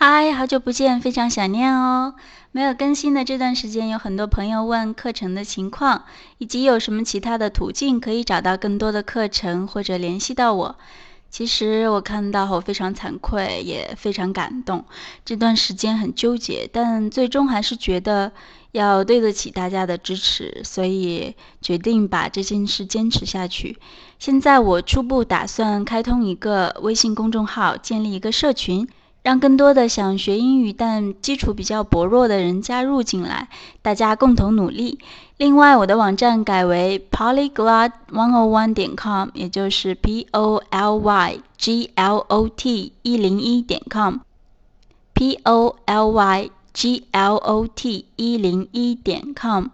嗨，好久不见，非常想念哦。没有更新的这段时间，有很多朋友问课程的情况，以及有什么其他的途径可以找到更多的课程或者联系到我。其实我看到后非常惭愧，也非常感动。这段时间很纠结，但最终还是觉得要对得起大家的支持，所以决定把这件事坚持下去。现在我初步打算开通一个微信公众号，建立一个社群。让更多的想学英语但基础比较薄弱的人加入进来，大家共同努力。另外，我的网站改为 polyglot one o one 点 com，也就是 p o l y g l o t 一零一点 com，p o l y g l o t 一零一点 com。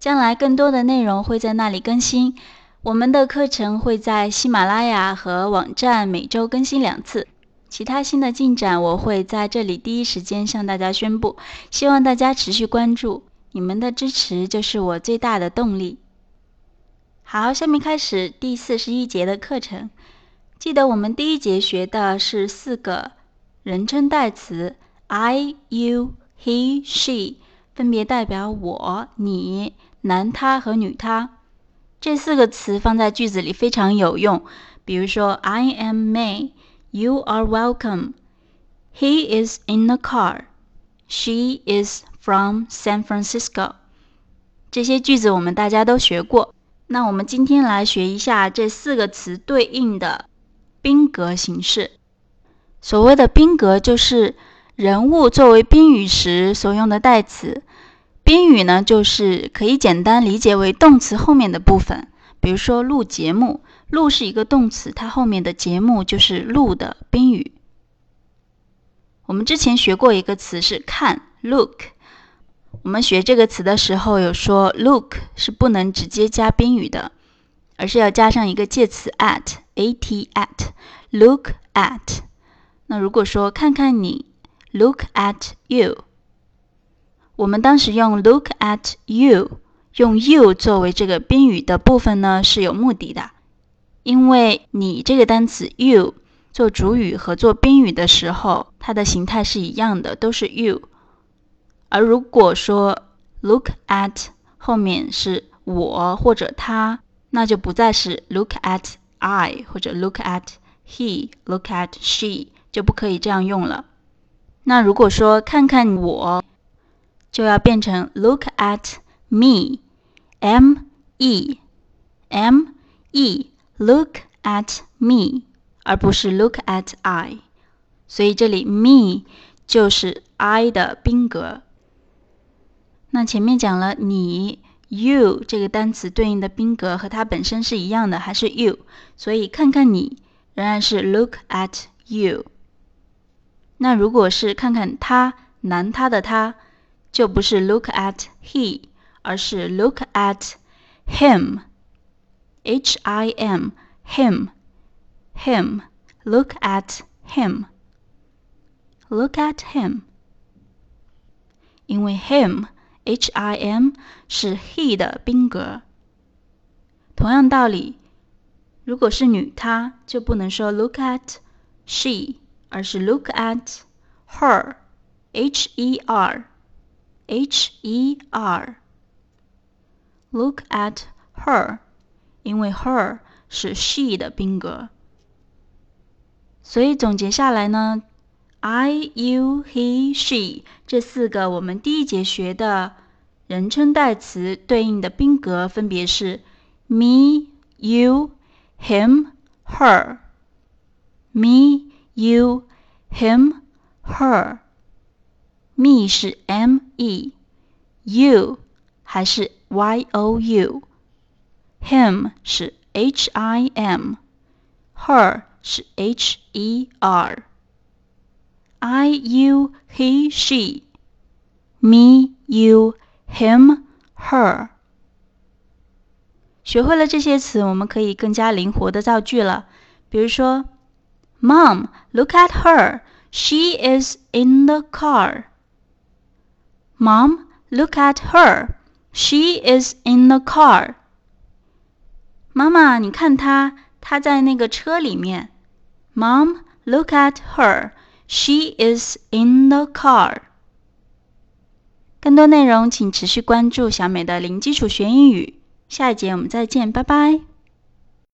将来更多的内容会在那里更新。我们的课程会在喜马拉雅和网站每周更新两次。其他新的进展，我会在这里第一时间向大家宣布。希望大家持续关注，你们的支持就是我最大的动力。好，下面开始第四十一节的课程。记得我们第一节学的是四个人称代词：I、You、He、She，分别代表我、你、男他和女他。这四个词放在句子里非常有用。比如说，I am May。You are welcome. He is in the car. She is from San Francisco. 这些句子我们大家都学过。那我们今天来学一下这四个词对应的宾格形式。所谓的宾格就是人物作为宾语时所用的代词。宾语呢，就是可以简单理解为动词后面的部分。比如说录节目。录是一个动词，它后面的节目就是录的宾语。我们之前学过一个词是看，look。我们学这个词的时候有说，look 是不能直接加宾语的，而是要加上一个介词 at，at at，look at。那如果说看看你，look at you。我们当时用 look at you，用 you 作为这个宾语的部分呢，是有目的的。因为你这个单词 you 做主语和做宾语的时候，它的形态是一样的，都是 you。而如果说 look at 后面是我或者他，那就不再是 look at I 或者 look at he，look at she 就不可以这样用了。那如果说看看我，就要变成 look at me M E M E。Look at me，而不是 look at I，所以这里 me 就是 I 的宾格。那前面讲了你 you 这个单词对应的宾格和它本身是一样的，还是 you，所以看看你仍然是 look at you。那如果是看看他男他的他，就不是 look at he，而是 look at him。H I M him him look at him look at him，因为 him H I M 是 he 的宾格。同样道理，如果是女她，就不能说 look at she，而是 look at her H E R H E R look at her。因为 her 是 she 的宾格，所以总结下来呢，I、you、he、she 这四个我们第一节学的人称代词对应的宾格分别是 me、you、him、her。me、you、him、her。me 是 m e，you 还是 y o u。Him 是 H I M，Her 是 H E R，I U He She，Me You Him Her。学会了这些词，我们可以更加灵活的造句了。比如说，Mom, look at her. She is in the car. Mom, look at her. She is in the car. 妈妈，你看她，她在那个车里面。Mom, look at her. She is in the car。更多内容请持续关注小美的零基础学英语。下一节我们再见，拜拜。